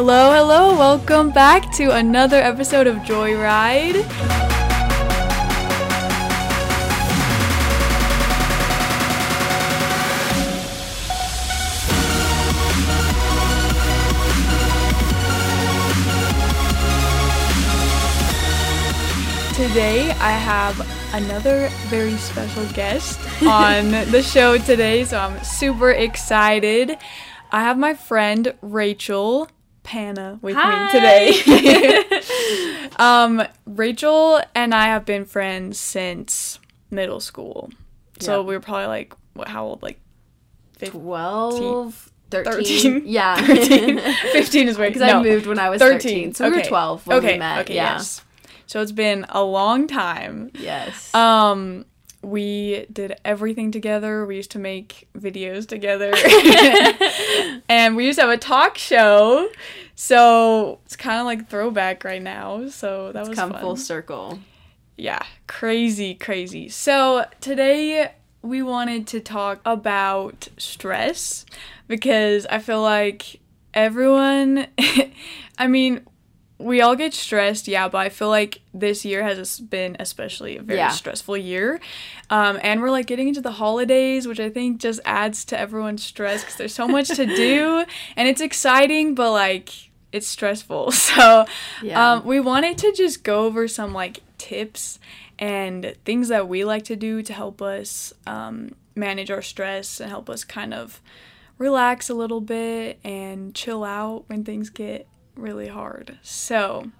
Hello, hello, welcome back to another episode of Joyride. Today I have another very special guest on the show today, so I'm super excited. I have my friend Rachel Panna with Hi. me today. um, Rachel and I have been friends since middle school. So Yeah. we were probably like, what, how old? Like 12, 13. 13? Yeah. 13? 15 is weird. Because no, I moved when I was 13. 13. So we were 12 when okay, we met. Okay, yeah. yes. So it's been a long time. Yes. Um, we did everything together. We used to make videos together, and we used to have a talk show. So it's kind of like throwback right now. So that it's was come fun. full circle. yeah, crazy, crazy. So today we wanted to talk about stress because I feel like everyone. I mean. We all get stressed, yeah, but I feel like this year has been especially a very Yeah. stressful year. Um, and we're like getting into the holidays, which I think just adds to everyone's stress because there's so much to do and it's exciting, but like it's stressful. So Yeah. um, we wanted to just go over some like tips and things that we like to do to help us um, manage our stress and help us kind of relax a little bit and chill out when things get really hard. So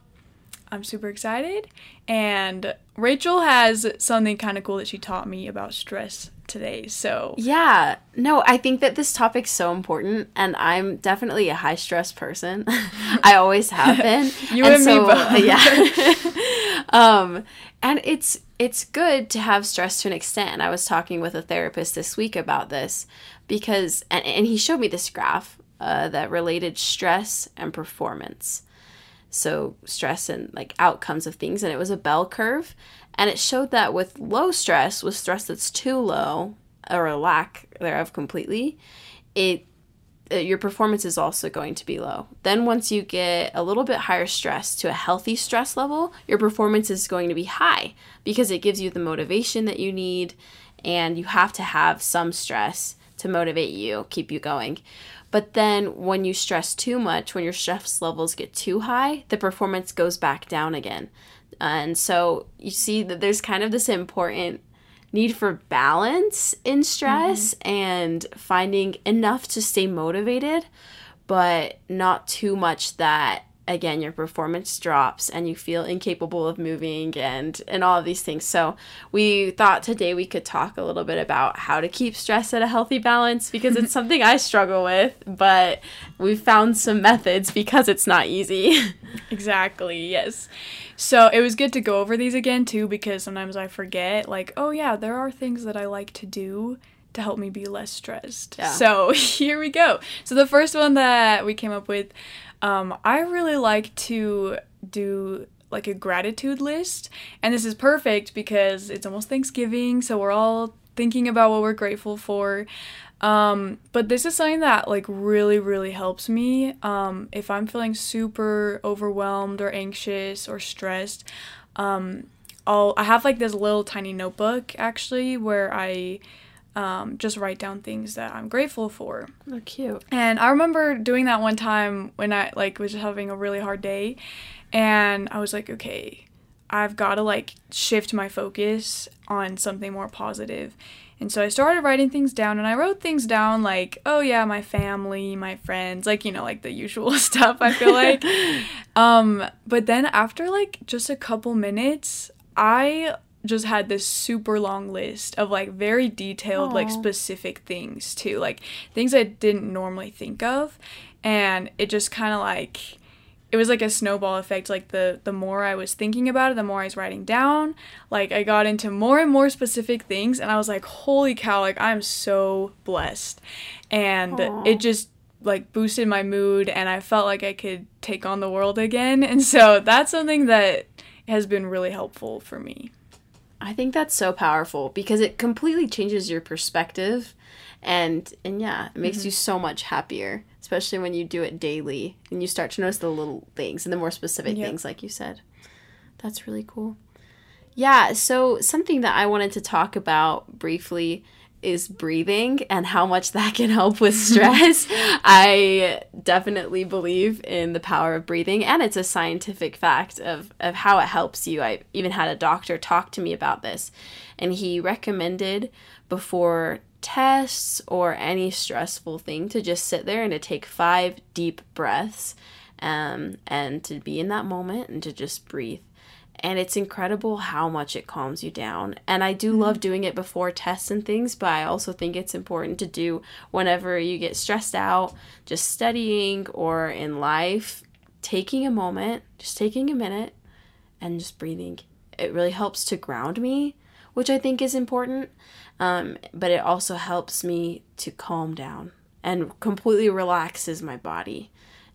I'm super excited. And Rachel has something kind of cool that she taught me about stress today. So Yeah, no, I think that this topic's so important, and I'm definitely a high stress person. I always have been. You and me both. Yeah. um, and it's it's good to have stress to an extent. And I was talking with a therapist this week about this because, and, and he showed me this graph uh, that related stress and performance. So stress and like outcomes of things, and it was a bell curve, and it showed that with low stress, with stress that's too low or a lack thereof completely, it uh, your performance is also going to be low. Then once you get a little bit higher stress to a healthy stress level, your performance is going to be high because it gives you the motivation that you need and you have to have some stress to motivate you, keep you going. But then when you stress too much, when your stress levels get too high, the performance goes back down again. And so you see that there's kind of this important need for balance in stress mm-hmm. and finding enough to stay motivated, but not too much that again your performance drops and you feel incapable of moving and and all of these things. So we thought today we could talk a little bit about how to keep stress at a healthy balance because it's something I struggle with, but we've found some methods because it's not easy. Exactly, yes. So it was good to go over these again too because sometimes I forget, like, oh yeah, there are things that I like to do to help me be less stressed. Yeah. So here we go. So the first one that we came up with, um, I really like to do like a gratitude list. And this is perfect because it's almost Thanksgiving, so we're all thinking about what we're grateful for. Um, but this is something that like really, really helps me. Um, if I'm feeling super overwhelmed or anxious or stressed, um, I'll I have like this little tiny notebook actually where I um, just write down things that I'm grateful for. oh, cute. And I remember doing that one time when I like was having a really hard day and I was like, okay, I've got to like shift my focus on something more positive. And so I started writing things down and I wrote things down like, oh yeah, my family, my friends, like, you know, like the usual stuff, I feel like. um, but then after like just a couple minutes, I just had this super long list of like very detailed, like specific things too, like things I didn't normally think of. And it just kind of like, it was like a snowball effect like the the more i was thinking about it the more i was writing down. Like i got into more and more specific things and i was like holy cow like i'm so blessed. And Aw. it just like boosted my mood and i felt like i could take on the world again. And so that's something that has been really helpful for me I think that's so powerful because it completely changes your perspective and and yeah it makes Mm-hmm. you so much happier especially when you do it daily and you start to notice the little things and the more specific Yep. things like you said that's really cool yeah so something that i wanted to talk about briefly is breathing and how much that can help with stress. I definitely believe in the power of breathing and it's a scientific fact of, of how it helps you. I even had a doctor talk to me about this and he recommended before tests or any stressful thing to just sit there and to take five deep breaths um, and to be in that moment and to just breathe and it's incredible how much it calms you down. And I do love doing it before tests and things, but I also think it's important to do whenever you get stressed out, just studying or in life, taking a moment, just taking a minute and just breathing. It really helps to ground me, which I think is important. Um, but it also helps me to calm down and completely relaxes my body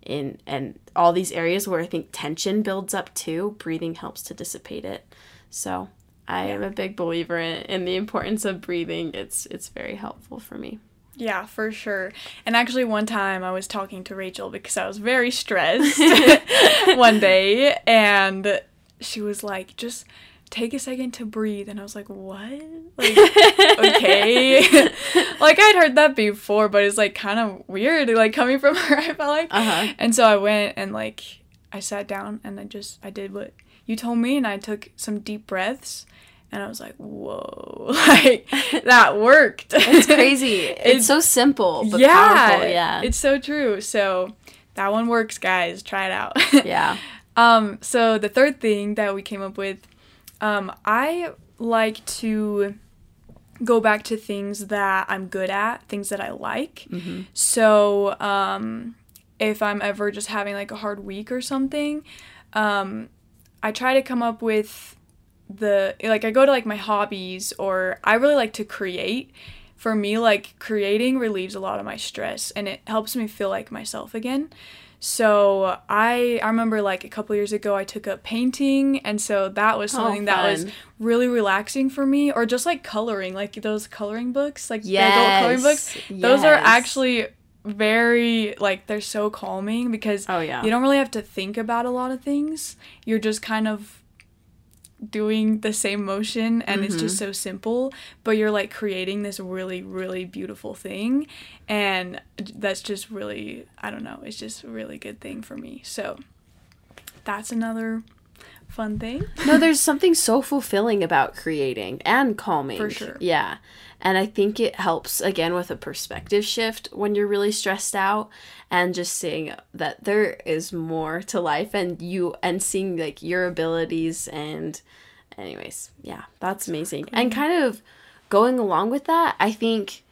in and all these areas where I think tension builds up too, breathing helps to dissipate it. So I am a big believer in, in the importance of breathing. It's it's very helpful for me. Yeah, for sure. And actually, one time I was talking to Rachel because I was very stressed one day, and she was like, just take a second to breathe. And I was like, what? Like, okay. like, I'd heard that before, but it's like kind of weird, like coming from her, I felt like. Uh-huh. And so I went and like, I sat down and I just, I did what you told me, and I took some deep breaths. And I was like, whoa, like that worked. It's crazy. It's, so simple but powerful. Yeah. It's so true. So that one works, guys. Try it out. yeah. Um, so the third thing that we came up with, um, I like to go back to things that I'm good at, things that I like. So um, if I'm ever just having like a hard week or something, um, I try to come up with the like I go to like my hobbies or I really like to create. For me, like creating relieves a lot of my stress and it helps me feel like myself again. So I I remember like a couple years ago I took up painting and so that was Oh, something that was really relaxing for me or just like coloring like those coloring books like the adult coloring books Yes. those are actually very like they're so calming because Oh yeah. you don't really have to think about a lot of things. You're just kind of doing the same motion and it's Mm-hmm. just so simple, but you're like creating this really really beautiful thing and that's just really I don't know, it's just a really good thing for me. So that's another fun thing. no, there's something so fulfilling about creating and calming. For sure. Yeah. And I think it helps again with a perspective shift when you're really stressed out and just seeing that there is more to life and you and seeing like your abilities and anyways, yeah, that's amazing. And kind of going along with that, I think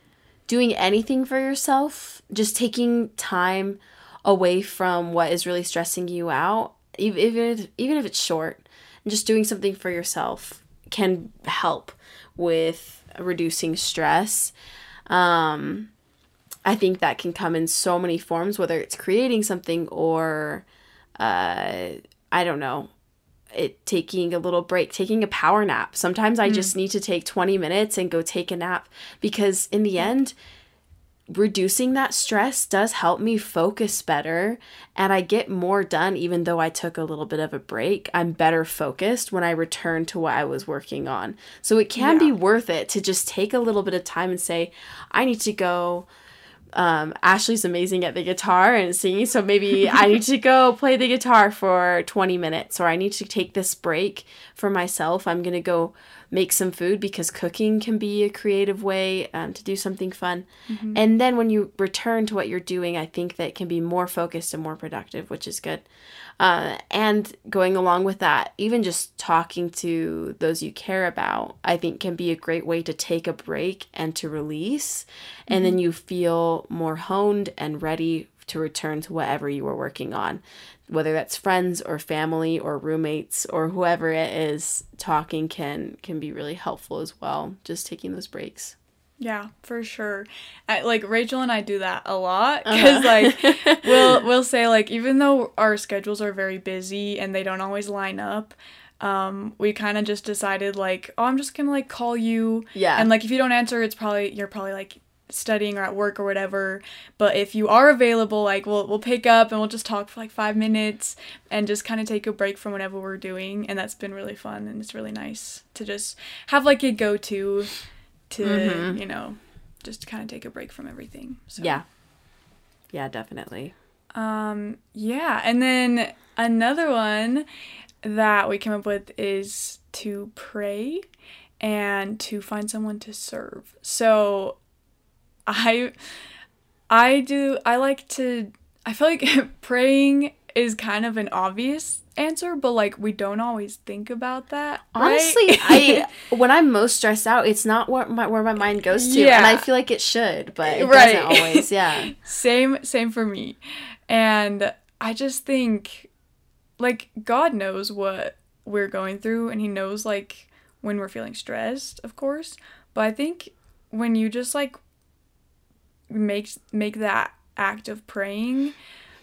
doing anything for yourself, just taking time away from what is really stressing you out, even if, even if it's short, just doing something for yourself can help with reducing stress. Um, I think that can come in so many forms, whether it's creating something or, uh, I don't know, it taking a little break, taking a power nap. Sometimes I just need to take 20 minutes and go take a nap because in the end, reducing that stress does help me focus better and I get more done even though I took a little bit of a break. I'm better focused when I return to what I was working on. So it can be worth it to just take a little bit of time and say, I need to go um, Ashley's amazing at the guitar and singing, so maybe I need to go play the guitar for 20 minutes, or I need to take this break for myself. I'm gonna go make some food because cooking can be a creative way um, to do something fun. And then when you return to what you're doing, I think that can be more focused and more productive, which is good. Uh, and going along with that, even just talking to those you care about, I think can be a great way to take a break and to release. And then you feel more honed and ready to return to whatever you were working on. Whether that's friends or family or roommates or whoever it is, talking can can be really helpful as well. Just taking those breaks. Yeah, for sure. I, like Rachel and I do that a lot because like we'll we'll say like even though our schedules are very busy and they don't always line up, um, we kind of just decided like oh I'm just gonna like call you Yeah. and like if you don't answer it's probably you're probably like studying or at work or whatever. But if you are available, like we'll we'll pick up and we'll just talk for like five minutes and just kind of take a break from whatever we're doing. And that's been really fun and it's really nice to just have like a go to to Mhm. you know just kind of take a break from everything. So. Yeah. Yeah, definitely. Um, yeah, and then another one that we came up with is to pray and to find someone to serve. So I I do I like to I feel like praying is kind of an obvious answer, but like we don't always think about that. right? Honestly, I when I'm most stressed out, it's not what my, where my mind goes to, and I feel like it should, but it Right. doesn't always. Yeah. same same for me and i just think like god knows what we're going through and he knows like when we're feeling stressed of course but i think when you just like make make that act of praying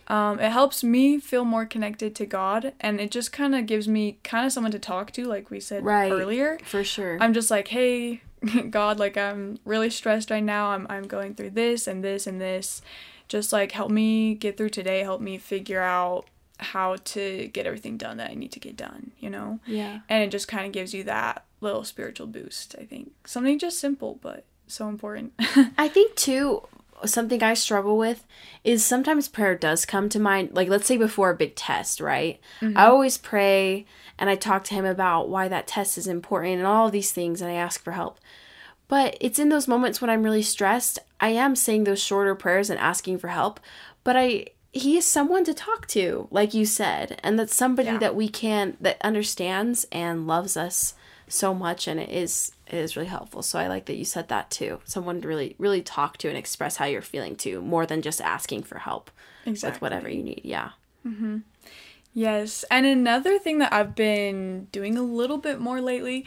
um, it helps me feel more connected to god and it just kind of gives me kind of someone to talk to like we said Right. earlier For sure. I'm just like, hey, God, like I'm really stressed right now. I'm I'm going through this and this and this. Just like help me get through today. Help me figure out how to get everything done that I need to get done. You know, yeah. and it just kind of gives you that little spiritual boost. I think something just simple but so important. I think too something I struggle with is sometimes prayer does come to mind. Like let's say before a big test, right? I mm-hmm. always pray and I talk to him about why that test is important and all these things and I ask for help. But it's in those moments when I'm really stressed, I am saying those shorter prayers and asking for help, but I he is someone to talk to, like you said, and that's somebody Yeah. that we can that understands and loves us so much and it is is really helpful. So I like that you said that too. Someone to really really talk to and express how you're feeling too, more than just asking for help exactly. with whatever you need. Yeah. Yes, and another thing that I've been doing a little bit more lately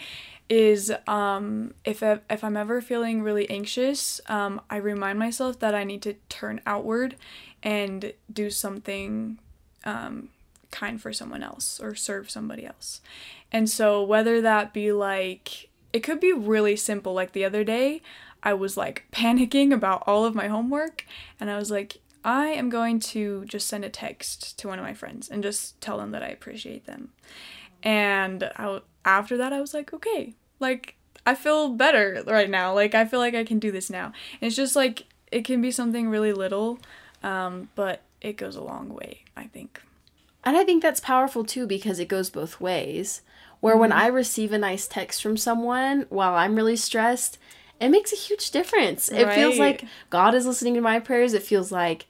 is um, if I, if I'm ever feeling really anxious, um, I remind myself that I need to turn outward and do something um, kind for someone else or serve somebody else. And so whether that be like it could be really simple. Like the other day, I was like panicking about all of my homework, and I was like, I am going to just send a text to one of my friends and just tell them that I appreciate them. And I, after that, I was like, okay, like I feel better right now. Like I feel like I can do this now. And it's just like it can be something really little, um, but it goes a long way. I think. And I think that's powerful too because it goes both ways. Where when mm-hmm. I receive a nice text from someone while I'm really stressed, it makes a huge difference. It feels like God is listening to my prayers. It feels like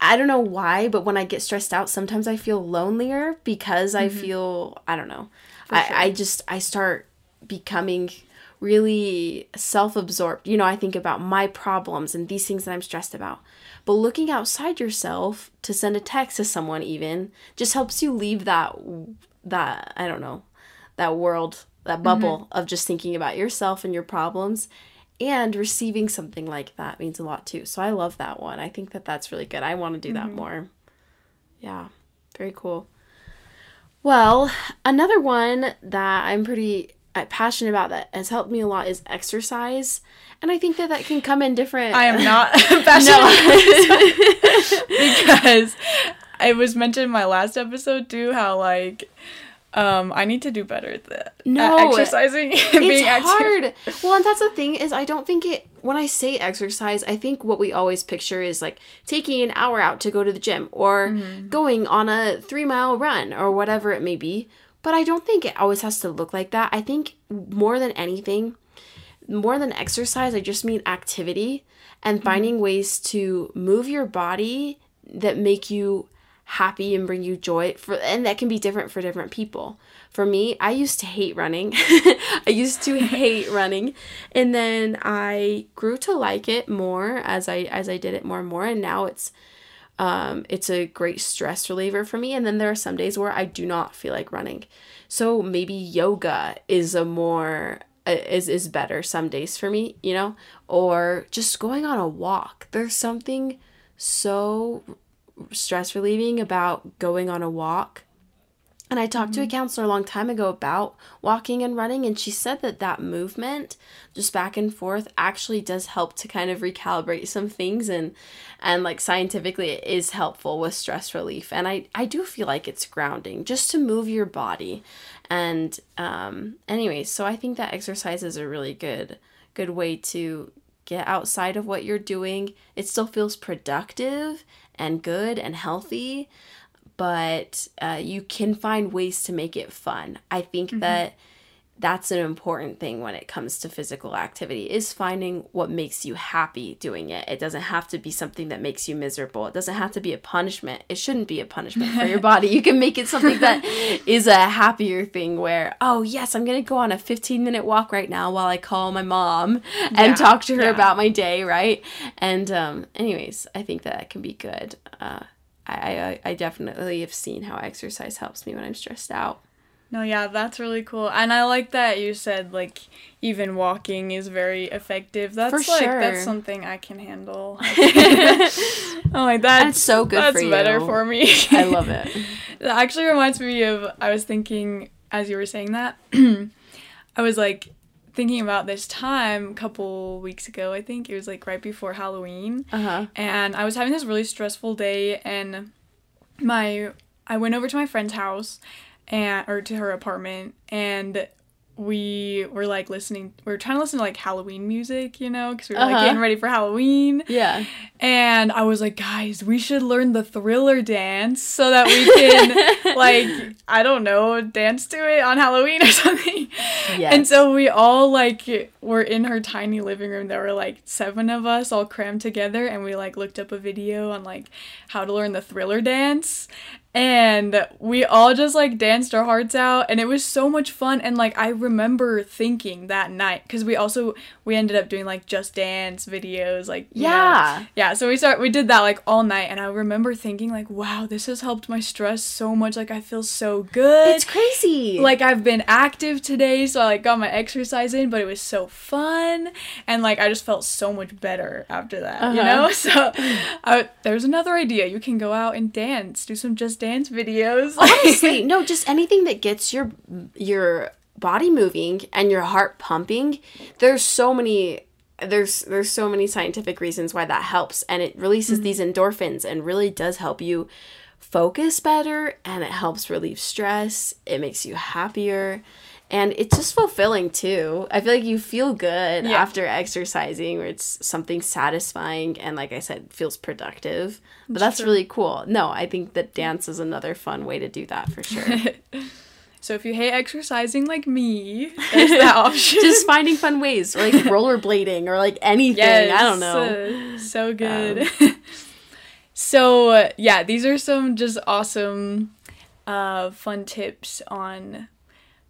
I don't know why, but when I get stressed out, sometimes I feel lonelier because I mm-hmm. feel I don't know. I, I just I start becoming really self-absorbed. You know, I think about my problems and these things that I'm stressed about. But looking outside yourself to send a text to someone even just helps you leave that that I don't know, that world, that bubble of just thinking about yourself and your problems and receiving something like that means a lot too. So I love that one. I think that that's really good. I want to do that more. Yeah. Very cool. Well, another one that I'm pretty uh, passionate about that has helped me a lot is exercise. And I think that that can come in different I am not passionate because it was mentioned in my last episode too how like um I need to do better at that. at No, exercising and being it's active. hard. Well, and that's the thing is I don't think it when I say exercise, I think what we always picture is like taking an hour out to go to the gym or Mm-hmm. going on a 3-mile run or whatever it may be. But I don't think it always has to look like that. I think more than anything, more than exercise, I just mean activity and finding ways to move your body that make you happy and bring you joy for and that can be different for different people. For me, I used to hate running. I used to hate running and then I grew to like it more as I as I did it more and more and now it's um, it's a great stress reliever for me. And then there are some days where I do not feel like running. So maybe yoga is a more uh, is is better some days for me, you know, or just going on a walk. There's something so stress relieving about going on a walk And I talked to a counselor a long time ago about walking and running, and she said that that movement, just back and forth, actually does help to kind of recalibrate some things, and and like scientifically, it is helpful with stress relief. And I I do feel like it's grounding just to move your body, and um, anyway, so I think that exercise is a really good good way to get outside of what you're doing. It still feels productive and good and healthy but uh, you can find ways to make it fun. I think mm-hmm. that that's an important thing when it comes to physical activity is finding what makes you happy doing it. It doesn't have to be something that makes you miserable. It doesn't have to be a punishment. It shouldn't be a punishment for your body. You can make it something that is a happier thing where, oh, yes, I'm going to go on a 15 minute walk right now while I call my mom and yeah, talk to her yeah. about my day, right? And um anyways, I think that, that can be good. Uh I, I, I definitely have seen how exercise helps me when I'm stressed out. No, yeah, that's really cool. And I like that you said like even walking is very effective. That's for like sure. that's something I can handle. oh my that's, that's so good that's for you. better for me. I love it. That actually reminds me of I was thinking as you were saying that I was like thinking about this time a couple weeks ago. I think it was like right before Halloween. Uh-huh. And I was having this really stressful day and my I went over to my friend's house and or to her apartment and we were like listening we were trying to listen to like halloween music you know because we were uh-huh. like getting ready for halloween yeah and i was like guys we should learn the thriller dance so that we can like i don't know dance to it on halloween or something yes. and so we all like were in her tiny living room there were like seven of us all crammed together and we like looked up a video on like how to learn the thriller dance. And we all just like danced our hearts out and it was so much fun. And like i remember thinking that night because we also we ended up doing like just dance videos like yeah know. yeah so we start we did that like all night and i remember thinking like wow this has helped my stress so much like i feel so good. It's crazy. Like i've been active today so i like got my exercise in but it was so fun and like i just felt so much better after that uh-huh. you know so I, there's another idea you can go out and dance do some just dance videos. Honestly, no, just anything that gets your your body moving and your heart pumping. There's so many there's there's so many scientific reasons why that helps and it releases mm-hmm. these endorphins and really does help you focus better and it helps relieve stress. It makes you happier and it's just fulfilling too. I feel like you feel good yeah. after exercising, where it's something satisfying and, like I said, feels productive. But that's really cool. No, I think that dance is another fun way to do that for sure. so if you hate exercising like me, there's that option. just finding fun ways, or like rollerblading, or like anything. Yes, I don't know. Uh, so good. Um. so yeah, these are some just awesome, uh, fun tips on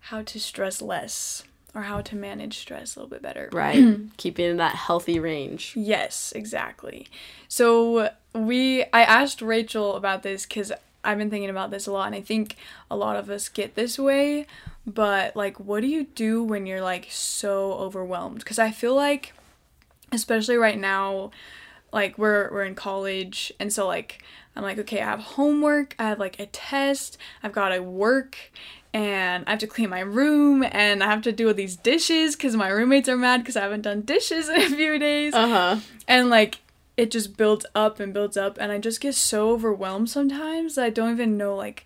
how to stress less or how to manage stress a little bit better. Right. Keeping in that healthy range. Yes, exactly. So we I asked Rachel about this cuz I've been thinking about this a lot and I think a lot of us get this way, but like what do you do when you're like so overwhelmed? Cuz I feel like especially right now like we're we're in college and so like I'm like okay, I have homework, I have like a test, I've got to work and I have to clean my room and I have to do all these dishes because my roommates are mad because I haven't done dishes in a few days. Uh huh. And like it just builds up and builds up and I just get so overwhelmed sometimes I don't even know like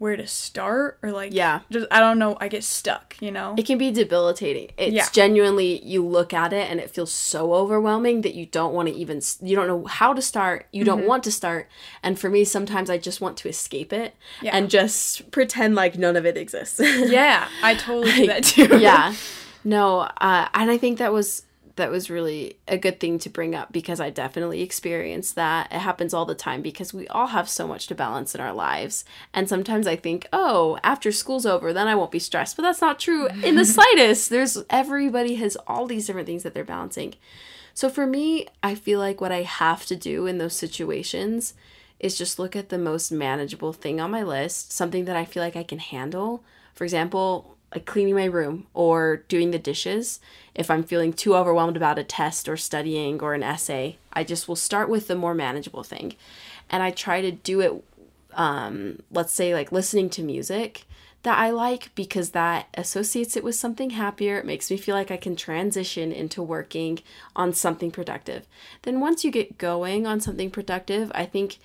where to start or like yeah. just i don't know i get stuck you know? It can be debilitating. It's yeah. genuinely you look at it and it feels so overwhelming that you don't want to even you don't know how to start you mm-hmm. don't want to start. And for me sometimes i just want to escape it yeah. and just pretend like none of it exists. Yeah i totally like, do that too. yeah. No uh, and i think that was that was really a good thing to bring up because I definitely experienced that. It happens all the time because we all have so much to balance in our lives. And sometimes I think, oh, after school's over, then I won't be stressed. But that's not true in the slightest. There's everybody has all these different things that they're balancing. So for me, I feel like what I have to do in those situations is just look at the most manageable thing on my list, something that I feel like I can handle. For example, like cleaning my room or doing the dishes. If I'm feeling too overwhelmed about a test or studying or an essay, I just will start with the more manageable thing. And I try to do it um, let's say like listening to music that I like because that associates it with something happier. It makes me feel like I can transition into working on something productive. Then once you get going on something productive, I think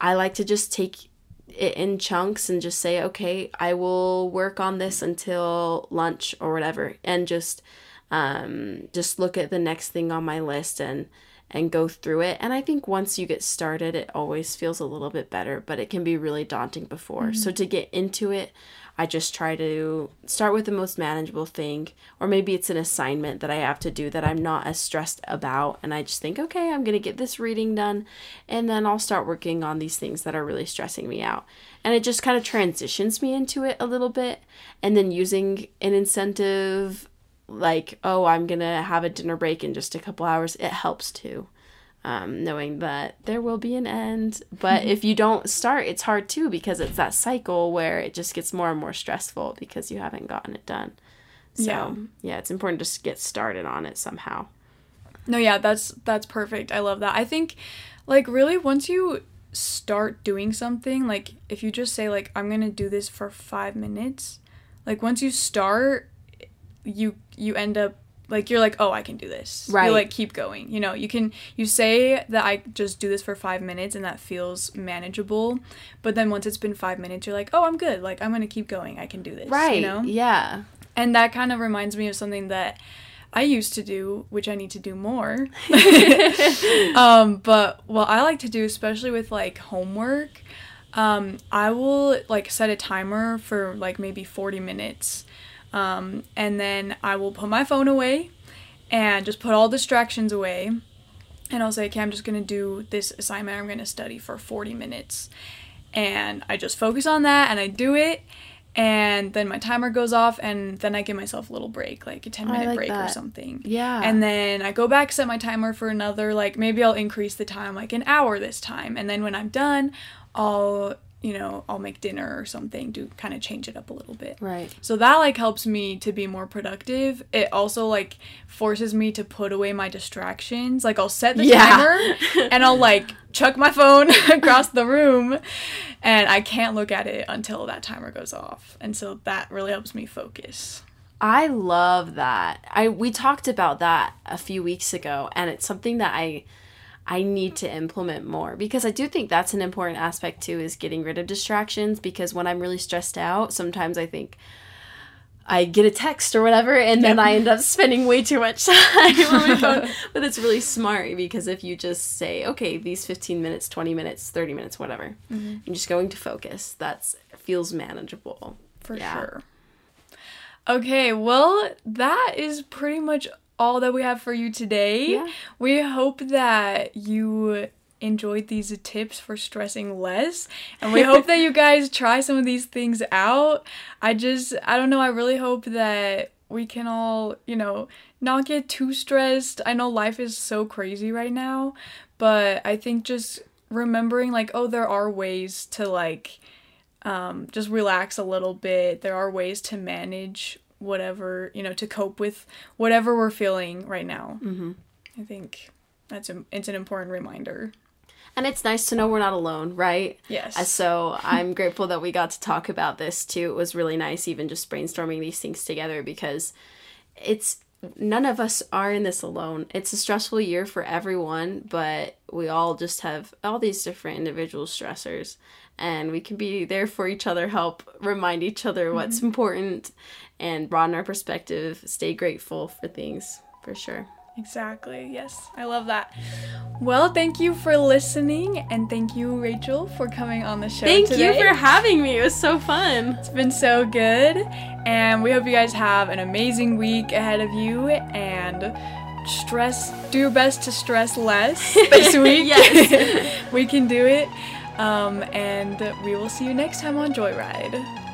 I like to just take it in chunks and just say, okay, I will work on this until lunch or whatever, and just um, just look at the next thing on my list and and go through it. And I think once you get started, it always feels a little bit better, but it can be really daunting before. Mm-hmm. So to get into it, I just try to start with the most manageable thing, or maybe it's an assignment that I have to do that I'm not as stressed about. And I just think, okay, I'm going to get this reading done, and then I'll start working on these things that are really stressing me out. And it just kind of transitions me into it a little bit. And then using an incentive like, oh, I'm going to have a dinner break in just a couple hours, it helps too. Um, knowing that there will be an end. But if you don't start, it's hard too because it's that cycle where it just gets more and more stressful because you haven't gotten it done. So yeah, yeah it's important to get started on it somehow. No, yeah, that's that's perfect. I love that. I think like really once you start doing something, like if you just say like I'm going to do this for 5 minutes, like once you start you you end up like you're like oh i can do this. Right. you like keep going. You know you can you say that i just do this for five minutes and that feels manageable but then once it's been five minutes you're like oh i'm good. Like i'm gonna keep going. I can do this right. you know? Yeah. And that kind of reminds me of something that i used to do which i need to do more. Um, but what i like to do especially with like homework um, i will like set a timer for like maybe 40 minutes um, and then I will put my phone away and just put all distractions away. And I'll say, okay, I'm just going to do this assignment. I'm going to study for 40 minutes. And I just focus on that and I do it. And then my timer goes off, and then I give myself a little break, like a 10 minute like break that. or something. Yeah. And then I go back, set my timer for another, like maybe I'll increase the time, like an hour this time. And then when I'm done, I'll you know, I'll make dinner or something to kind of change it up a little bit. Right. So that like helps me to be more productive. It also like forces me to put away my distractions. Like I'll set the yeah. timer and I'll like chuck my phone across the room and I can't look at it until that timer goes off. And so that really helps me focus. I love that. I we talked about that a few weeks ago and it's something that I I need to implement more because I do think that's an important aspect too is getting rid of distractions because when I'm really stressed out, sometimes I think I get a text or whatever and then I end up spending way too much time on my phone. But it's really smart because if you just say, okay, these 15 minutes, 20 minutes, 30 minutes, whatever, mm-hmm. I'm just going to focus. That's feels manageable. For yeah. sure. Okay, well, that is pretty much all that we have for you today. Yeah. We hope that you enjoyed these tips for stressing less and we hope that you guys try some of these things out. I just I don't know, I really hope that we can all, you know, not get too stressed. I know life is so crazy right now, but I think just remembering like oh there are ways to like um just relax a little bit. There are ways to manage whatever you know to cope with whatever we're feeling right now. Mm-hmm. i think that's a, it's an important reminder. And it's nice to know we're not alone right? Yes. So i'm grateful that we got to talk about this too. It was really nice even just brainstorming these things together because it's none of us are in this alone. It's a stressful year for everyone but we all just have all these different individual stressors and we can be there for each other, help remind each other what's mm-hmm. important, and broaden our perspective, stay grateful for things for sure. Exactly. Yes. I love that. Well, thank you for listening and thank you Rachel for coming on the show Thank today. you for having me. It was so fun. It's been so good. And we hope you guys have an amazing week ahead of you and stress do your best to stress less this week. yes. we can do it. Um, and we will see you next time on Joyride.